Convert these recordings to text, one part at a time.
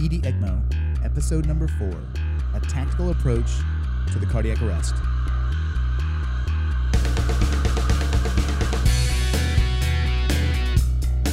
ED ECMO, episode number four A Tactical Approach to the Cardiac Arrest.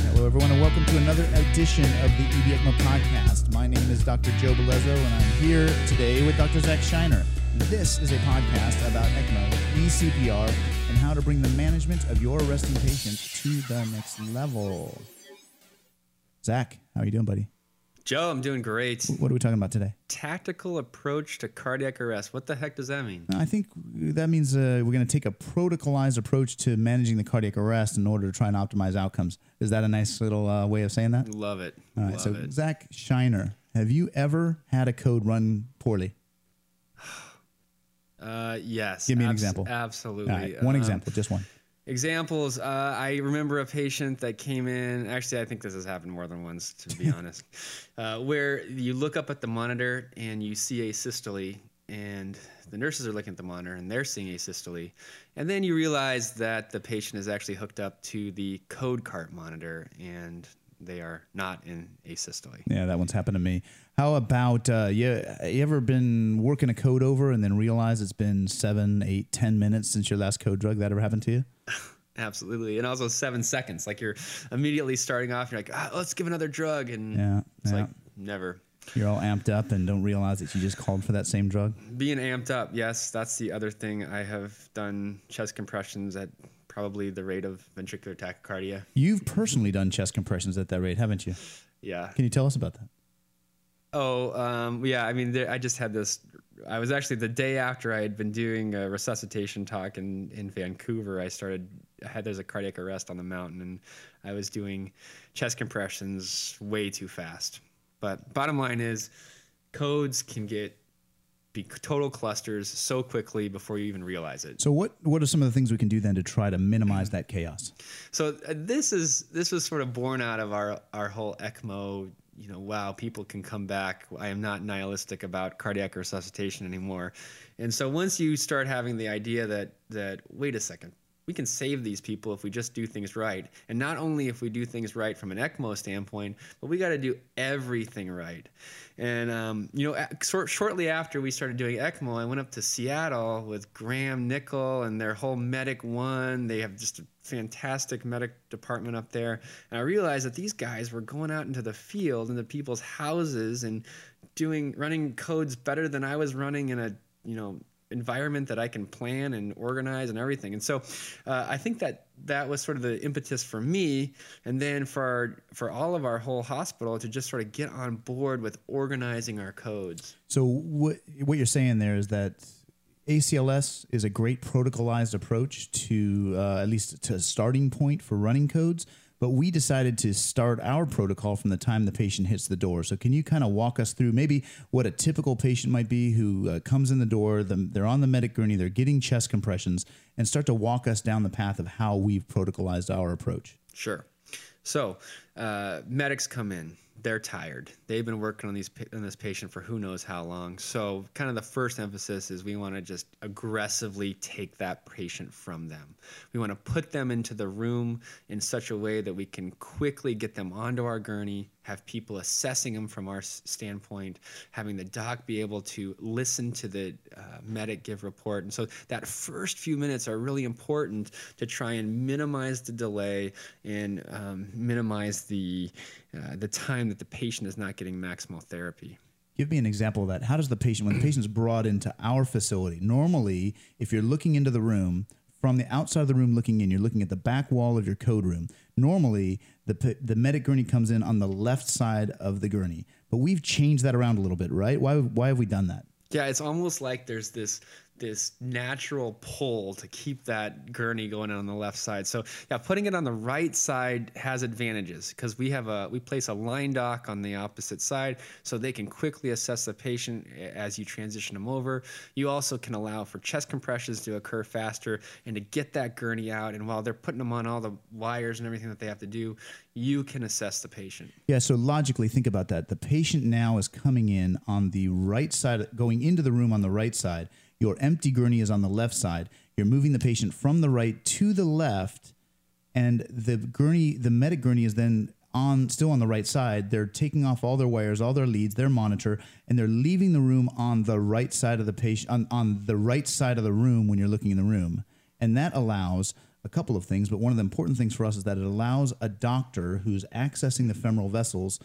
Hello, everyone, and welcome to another edition of the ED ECMO podcast. My name is Dr. Joe Bellezzo, and I'm here today with Dr. Zach Shinar. This is a podcast about ECMO, eCPR, and how to bring the management of your arresting patients to the next level. Zach, how are you doing, buddy? Joe, I'm doing great. What are we talking about today? Tactical approach to cardiac arrest. What the heck does that mean? I think that means uh, we're going to take a protocolized approach to managing the cardiac arrest in order to try and optimize outcomes. Is that a nice little uh, way of saying that? Love it. All right. Love so, it. Zach Shinar, have you ever had a code run poorly? Uh, yes. Give me an abs- example. Absolutely. Right. One Um, example, just one. Examples. Uh, I remember a patient that came in. Actually, I think this has happened more than once, to be honest. Uh, where you look up at the monitor and you see asystole, and the nurses are looking at the monitor and they're seeing asystole, and then you realize that the patient is actually hooked up to the code cart monitor and they are not in asystole. Yeah, that one's happened to me. How about uh, you? You ever been working a code over and then realize it's been seven, eight, ten minutes since your last code drug? That ever happened to you? Absolutely, and also seven seconds. Like you're immediately starting off, you're like, ah, let's give another drug, and Yeah, it's yeah. like never. You're all amped up and don't realize that you just called for that same drug. Being amped up, yes, that's the other thing. I have done chest compressions at probably the rate of ventricular tachycardia. You've personally done chest compressions at that rate, haven't you? Yeah. Can you tell us about that? Oh, um, yeah. I mean, there, I just had this. I was actually the day after I had been doing a resuscitation talk in, in Vancouver. I started. I had there's a cardiac arrest on the mountain, and I was doing chest compressions way too fast. But bottom line is, codes can get be total clusters so quickly before you even realize it. So, what what are some of the things we can do then to try to minimize that chaos? So uh, this is this was sort of born out of our our whole ECMO. You know, wow, people can come back. I am not nihilistic about cardiac resuscitation anymore. And so once you start having the idea that that wait a second, we can save these people if we just do things right, and not only if we do things right from an ECMO standpoint, but we got to do everything right. And um, you know, shortly after we started doing ECMO, I went up to Seattle with Graham Nichol and their whole Medic One. They have just a fantastic medic department up there, and I realized that these guys were going out into the field, into people's houses, and doing running codes better than I was running in a you know environment that I can plan and organize and everything. And so uh, I think that that was sort of the impetus for me and then for our, for all of our whole hospital to just sort of get on board with organizing our codes. So, what what you're saying there is that ACLS is a great protocolized approach to uh, at least to a starting point for running codes. But we decided to start our protocol from the time the patient hits the door. So, can you kind of walk us through maybe what a typical patient might be who uh, comes in the door? The, they're on the medic gurney, they're getting chest compressions, and start to walk us down the path of how we've protocolized our approach. Sure. So uh, medics come in. They're tired. They've been working on these on this patient for who knows how long. So kind of the first emphasis is we want to just aggressively take that patient from them. We want to put them into the room in such a way that we can quickly get them onto our gurney, have people assessing them from our standpoint, having the doc be able to listen to the uh, medic give report. And so that first few minutes are really important to try and minimize the delay and um, minimize the uh, the time that the patient is not getting maximal therapy. Give me an example of that. How does the patient, when the patient's brought into our facility, normally, if you're looking into the room from the outside of the room looking in, you're looking at the back wall of your code room. Normally, the the medic gurney comes in on the left side of the gurney, but we've changed that around a little bit, right? Why why have we done that? Yeah, it's almost like there's this this natural pull to keep that gurney going on the left side. So yeah, putting it on the right side has advantages because we have a we place a line dock on the opposite side so they can quickly assess the patient as you transition them over. You also can allow for chest compressions to occur faster and to get that gurney out. And while they're putting them on all the wires and everything that they have to do, you can assess the patient. Yeah, so logically think about that. The patient now is coming in on the right side, going into the room on the right side. Your empty gurney is on the left side. You're moving the patient from the right to the left, and the gurney, the medic gurney, is then on still on the right side. They're taking off all their wires, all their leads, their monitor, and they're leaving the room on the right side of the patient on, on the right side of the room when you're looking in the room. And that allows a couple of things, but one of the important things for us is that it allows a doctor who's accessing the femoral vessels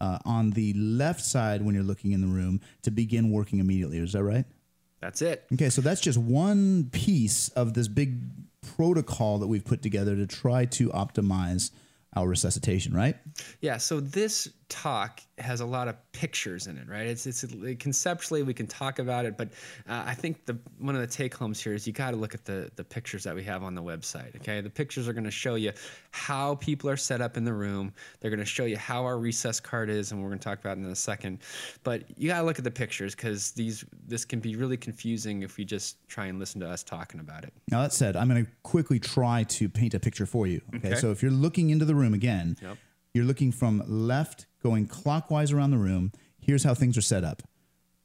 uh, on the left side when you're looking in the room to begin working immediately. Is that right? That's it. Okay, so that's just one piece of this big protocol that we've put together to try to optimize our resuscitation, right? Yeah. So this talk has a lot of pictures in it, right? It's it's conceptually we can talk about it, but uh, I think the one of the take homes here is you got to look at the the pictures that we have on the website. Okay, the pictures are going to show you how people are set up in the room. They're going to show you how our resus cart is, and we're going to talk about it in a second. But you got to look at the pictures because these this can be really confusing if you just try and listen to us talking about it. Now that said, I'm going to quickly try to paint a picture for you. Okay, okay. so if you're looking into the room again. Yep you're looking from left, going clockwise around the room. Here's how things are set up.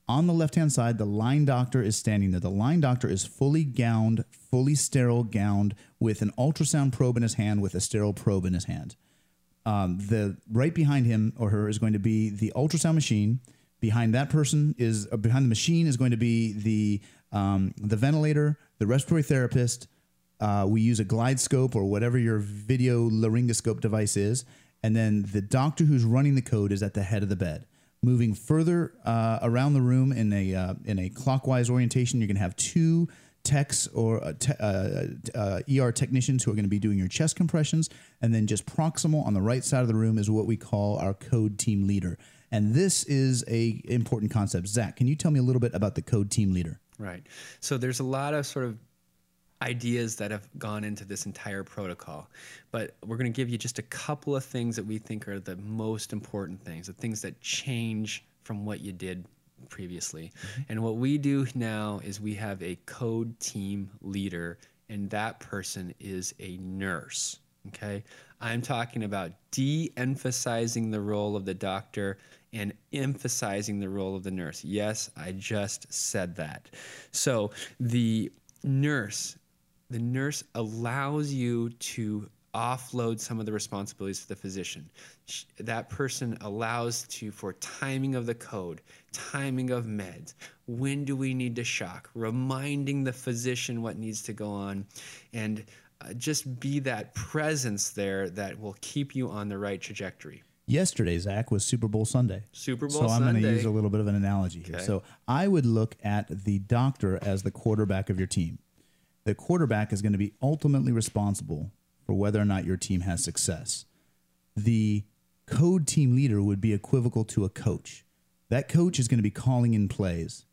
On the left hand side, the line doctor is standing there. The line doctor is fully gowned, fully sterile gowned, with an ultrasound probe in his hand, with a sterile probe in his hand. Um, the right behind him or her is going to be the ultrasound machine. Behind that person is uh, behind the machine is going to be the um, the ventilator, the respiratory therapist. Uh, we use a GlideScope or whatever your video laryngoscope device is, and then the doctor who's running the code is at the head of the bed. Moving further uh, around the room in a uh, in a clockwise orientation, you're going to have two techs or uh, te- ER technicians who are going to be doing your chest compressions, and then just proximal on the right side of the room is what we call our code team leader. And this is a important concept. Zach, can you tell me a little bit about the code team leader? Right. So there's a lot of sort of ideas that have gone into this entire protocol. But we're going to give you just a couple of things that we think are the most important things, the things that change from what you did previously. Mm-hmm. And what we do now is we have a code team leader, and that person is a nurse. Okay. I'm talking about de emphasizing the role of the doctor and emphasizing the role of the nurse. Yes, I just said that. So the nurse the nurse allows you to offload some of the responsibilities to the physician. That person allows to for timing of the code, timing of meds, when do we need to shock, reminding the physician what needs to go on, and uh, just be that presence there that will keep you on the right trajectory. Yesterday, Zach, was Super Bowl Sunday. Super Bowl so Sunday. So I'm going to use a little bit of an analogy here. So I would look at the doctor as the quarterback of your team the quarterback is going to be ultimately responsible for whether or not your team has success. The code team leader would be equivocal to a coach. That coach is going to be calling in plays.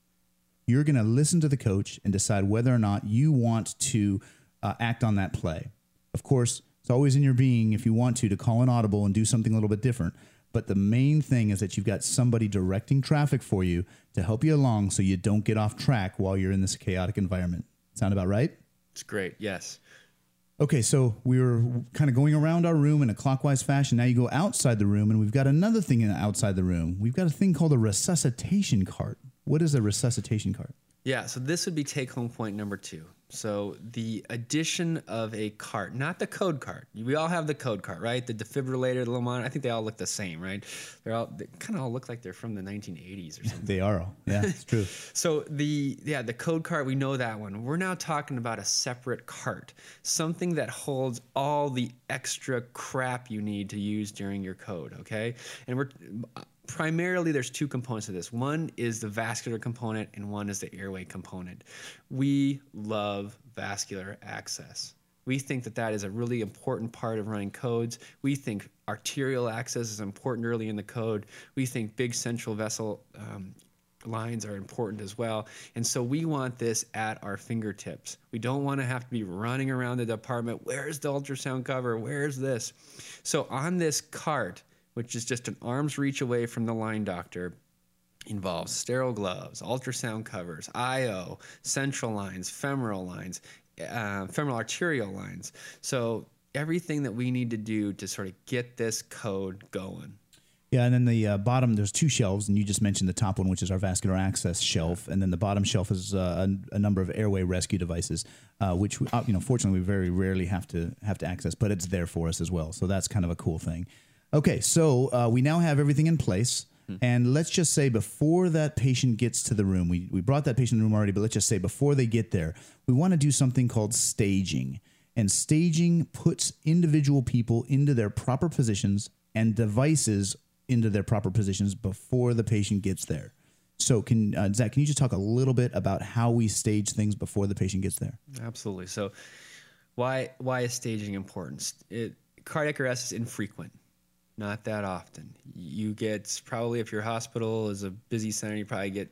You're going to listen to the coach and decide whether or not you want to uh, act on that play. Of course, it's always in your being if you want to to call an audible and do something a little bit different. But the main thing is that you've got somebody directing traffic for you to help you along so you don't get off track while you're in this chaotic environment. Sound about right? It's great. Yes. Okay, so we were kind of going around our room in a clockwise fashion. Now you go outside the room, and we've got another thing in the outside the room. We've got a thing called a resuscitation cart. What is a resuscitation cart? Yeah, so this would be take home point number two. So the addition of a cart, not the code cart. We all have the code cart, right? The defibrillator, the little monitor. I think they all look the same, right? They're all they kind of all look like they're from the 1980s or something. they are all. Yeah, it's true. so the yeah the code cart, we know that one. We're now talking about a separate cart, something that holds all the extra crap you need to use during your code. Okay, and we're primarily there's two components to this one is the vascular component and one is the airway component we love vascular access we think that that is a really important part of running codes we think arterial access is important early in the code we think big central vessel um, lines are important as well. And so we want this at our fingertips. We don't want to have to be running around the department. Where's the ultrasound cover? Where's this? So on this cart, which is just an arm's reach away from the line doctor, involves sterile gloves, ultrasound covers, IO, central lines, femoral lines, uh, femoral arterial lines. So everything that we need to do to sort of get this code going. Yeah, and then the uh, bottom, there's two shelves, and you just mentioned the top one, which is our vascular access shelf, and then the bottom shelf is uh, a, a, number of airway rescue devices, uh, which uh, you know, fortunately, we very rarely have to have to access, but it's there for us as well. So that's kind of a cool thing. Okay, so uh, we now have everything in place. And let's just say before that patient gets to the room, we, we brought that patient in the room already, but let's just say before they get there, we want to do something called staging. And staging puts individual people into their proper positions and devices into their proper positions before the patient gets there. So, can uh, Zach, can you just talk a little bit about how we stage things before the patient gets there? Absolutely. So, why why is staging important? It, cardiac arrest is infrequent, not that often. You get probably if your hospital is a busy center, you probably get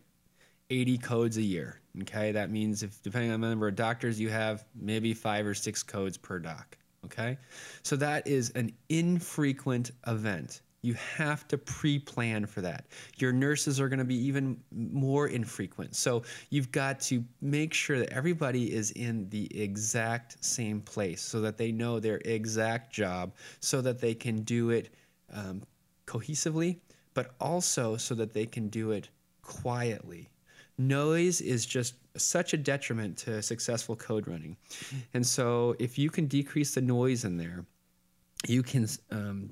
80 codes a year. Okay, that means if depending on the number of doctors you have, maybe five or six codes per doc. Okay, so that is an infrequent event. You have to pre plan for that. Your nurses are going to be even more infrequent. So you've got to make sure that everybody is in the exact same place so that they know their exact job, so that they can do it um, cohesively, but also so that they can do it quietly. Noise is just such a detriment to successful code running. And so if you can decrease the noise in there, you can um,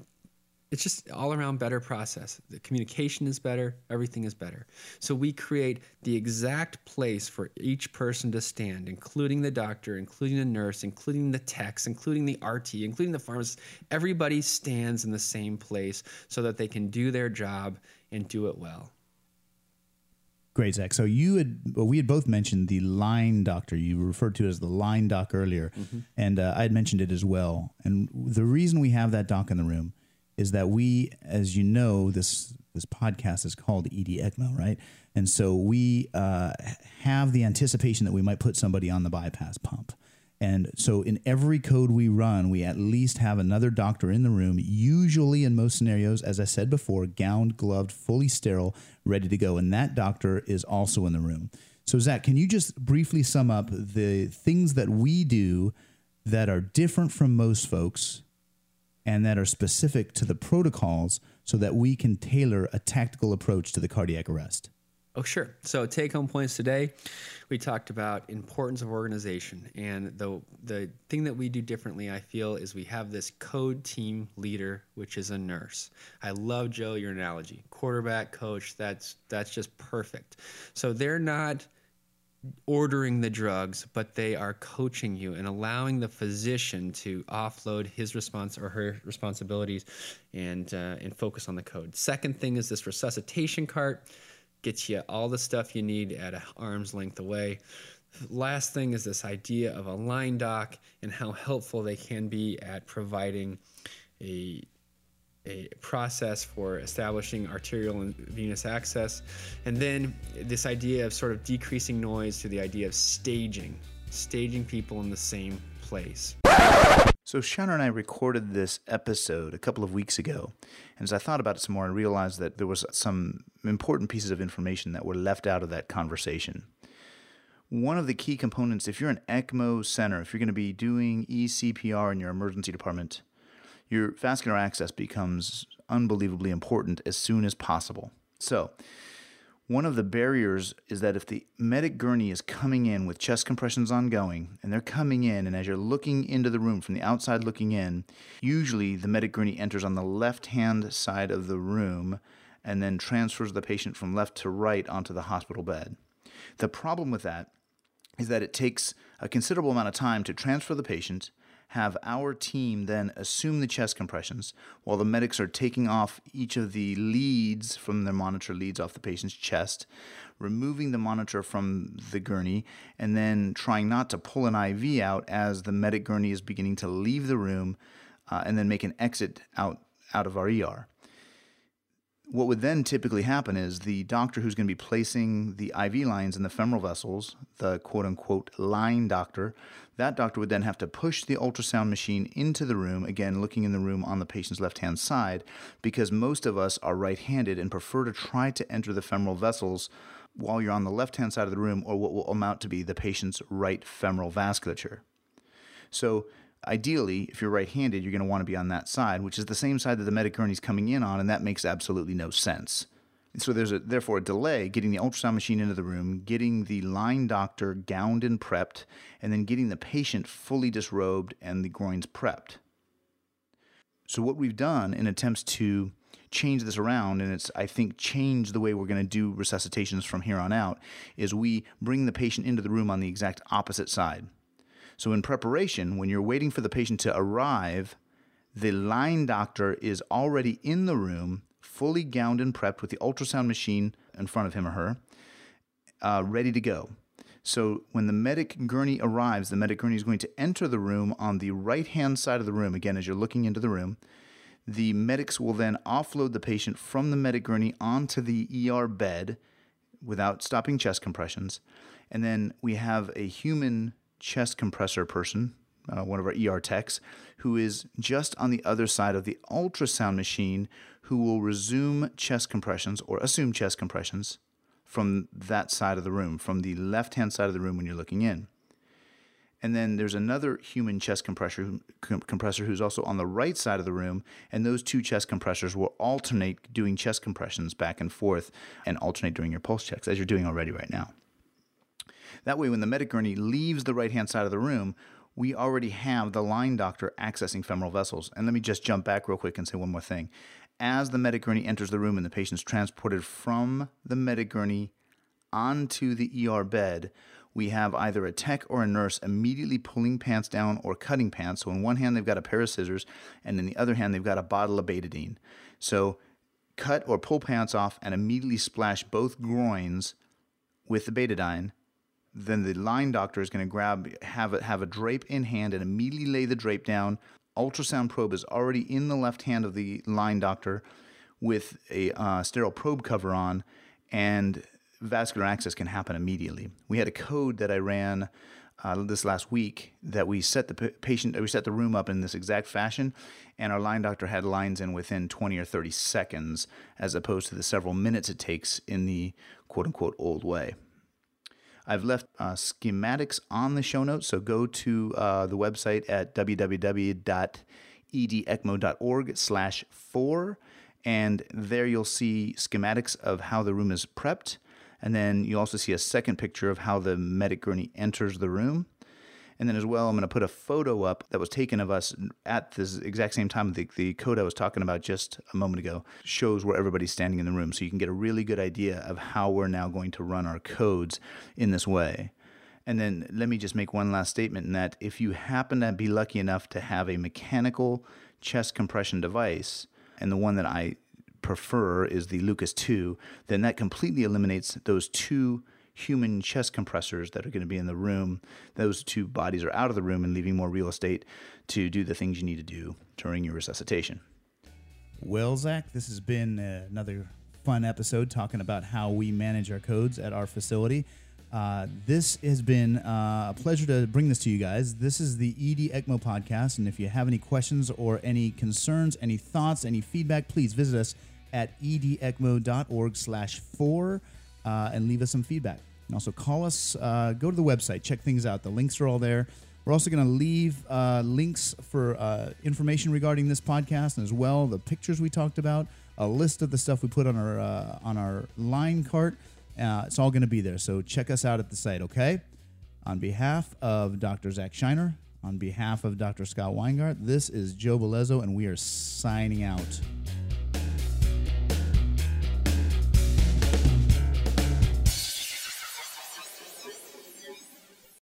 it's just all around better process. The communication is better, everything is better. So we create the exact place for each person to stand, including the doctor, including the nurse, including the techs, including the RT, including the pharmacist. Everybody stands in the same place so that they can do their job and do it well. Great, Zach. So you had, well, we had both mentioned the line doctor. You referred to it as the line doc earlier, mm-hmm. and uh, I had mentioned it as well. And the reason we have that doc in the room is that we, as you know, this this podcast is called ED ECMO, right? And so we uh, have the anticipation that we might put somebody on the bypass pump. And so in every code we run, we at least have another doctor in the room, usually in most scenarios, as I said before, gowned, gloved, fully sterile, ready to go. And that doctor is also in the room. So, Zach, can you just briefly sum up the things that we do that are different from most folks and that are specific to the protocols so that we can tailor a tactical approach to the cardiac arrest? Oh, sure. So take home points today. We talked about importance of organization, and the the thing that we do differently, I feel, is we have this code team leader, which is a nurse. I love Joe your analogy, quarterback, coach. That's that's just perfect. So they're not ordering the drugs, but they are coaching you and allowing the physician to offload his response or her responsibilities and uh, and focus on the code. Second thing is this resuscitation cart gets you all the stuff you need at arm's length away. Last thing is this idea of a line doc and how helpful they can be at providing a a process for establishing arterial and venous access. And then this idea of sort of decreasing noise to the idea of staging, staging people in the same place. So Shannon and I recorded this episode a couple of weeks ago, and as I thought about it some more, I realized that there was some important pieces of information that were left out of that conversation. One of the key components, if you're an ECMO center, if you're going to be doing eCPR in your emergency department, your vascular access becomes unbelievably important as soon as possible. So, one of the barriers is that if the medic gurney is coming in with chest compressions ongoing, and they're coming in, and as you're looking into the room from the outside looking in, usually the medic gurney enters on the left hand side of the room and then transfers the patient from left to right onto the hospital bed. The problem with that is that it takes a considerable amount of time to transfer the patient have our team then assume the chest compressions while the medics are taking off each of the leads from their monitor leads off the patient's chest, removing the monitor from the gurney, and then trying not to pull an IV out as the medic gurney is beginning to leave the room uh, and then make an exit out, out of our ER what would then typically happen is the doctor who's going to be placing the IV lines in the femoral vessels, the quote unquote line doctor, that doctor would then have to push the ultrasound machine into the room, again, looking in the room on the patient's left hand side, because most of us are right handed and prefer to try to enter the femoral vessels while you're on the left hand side of the room or what will amount to be the patient's right femoral vasculature. So, ideally, if you're right-handed, you're going to want to be on that side, which is the same side that the medic gurney is coming in on, and that makes absolutely no sense. So there's a, therefore a delay getting the ultrasound machine into the room, getting the line doctor gowned and prepped, and then getting the patient fully disrobed and the groins prepped. So what we've done in attempts to change this around, and it's I think change the way we're going to do resuscitations from here on out, is we bring the patient into the room on the exact opposite side. So in preparation, when you're waiting for the patient to arrive, the line doctor is already in the room, fully gowned and prepped with the ultrasound machine in front of him or her, uh, ready to go. So when the medic gurney arrives, the medic gurney is going to enter the room on the right hand side of the room. Again, as you're looking into the room, the medics will then offload the patient from the medic gurney onto the ER bed without stopping chest compressions. And then we have a human chest compressor person, uh, one of our ER techs, who is just on the other side of the ultrasound machine, who will resume chest compressions or assume chest compressions from that side of the room, from the left hand side of the room when you're looking in. And then there's another human chest compressor, compressor who's also on the right side of the room. And those two chest compressors will alternate doing chest compressions back and forth and alternate during your pulse checks, as you're doing already right now. That way, when the medic leaves the right hand side of the room, we already have the line doctor accessing femoral vessels. And let me just jump back real quick and say one more thing. As the medic enters the room and the patient's transported from the medic onto the ER bed, we have either a tech or a nurse immediately pulling pants down or cutting pants. So, in one hand, they've got a pair of scissors, and in the other hand, they've got a bottle of betadine. So, cut or pull pants off and immediately splash both groins with the betadine then the line doctor is going to grab have a, have a drape in hand and immediately lay the drape down. Ultrasound probe is already in the left hand of the line doctor with a uh, sterile probe cover on, and vascular access can happen immediately. We had a code that I ran uh, this last week that we set the patient, we set the room up in this exact fashion, and our line doctor had lines in within 20 or 30 seconds, as opposed to the several minutes it takes in the quote unquote old way. I've left uh, schematics on the show notes, so go to uh, the website at www.edecmo.org slash four, and there you'll see schematics of how the room is prepped, and then you also see a second picture of how the medic gurney enters the room. And then as well, I'm going to put a photo up that was taken of us at this exact same time. The, the code I was talking about just a moment ago shows where everybody's standing in the room. So you can get a really good idea of how we're now going to run our codes in this way. And then let me just make one last statement in that if you happen to be lucky enough to have a mechanical chest compression device, and the one that I prefer is the Lucas 2, then that completely eliminates those two human chest compressors that are going to be in the room. Those two bodies are out of the room and leaving more real estate to do the things you need to do during your resuscitation. Well, Zach, this has been uh, another fun episode talking about how we manage our codes at our facility. Uh, this has been uh, a pleasure to bring this to you guys. This is the ED ECMO podcast, and if you have any questions or any concerns, any thoughts, any feedback, please visit us at edecmo.org/four uh, and leave us some feedback. And also call us, uh, go to the website, check things out. The links are all there. We're also going to leave uh, links for uh, information regarding this podcast and as well the pictures we talked about, a list of the stuff we put on our uh, on our line cart. Uh, it's all going to be there. So check us out at the site, okay? On behalf of Dr. Zach Shinar, on behalf of Dr. Scott Weingart, this is Joe Bellezzo, and we are signing out.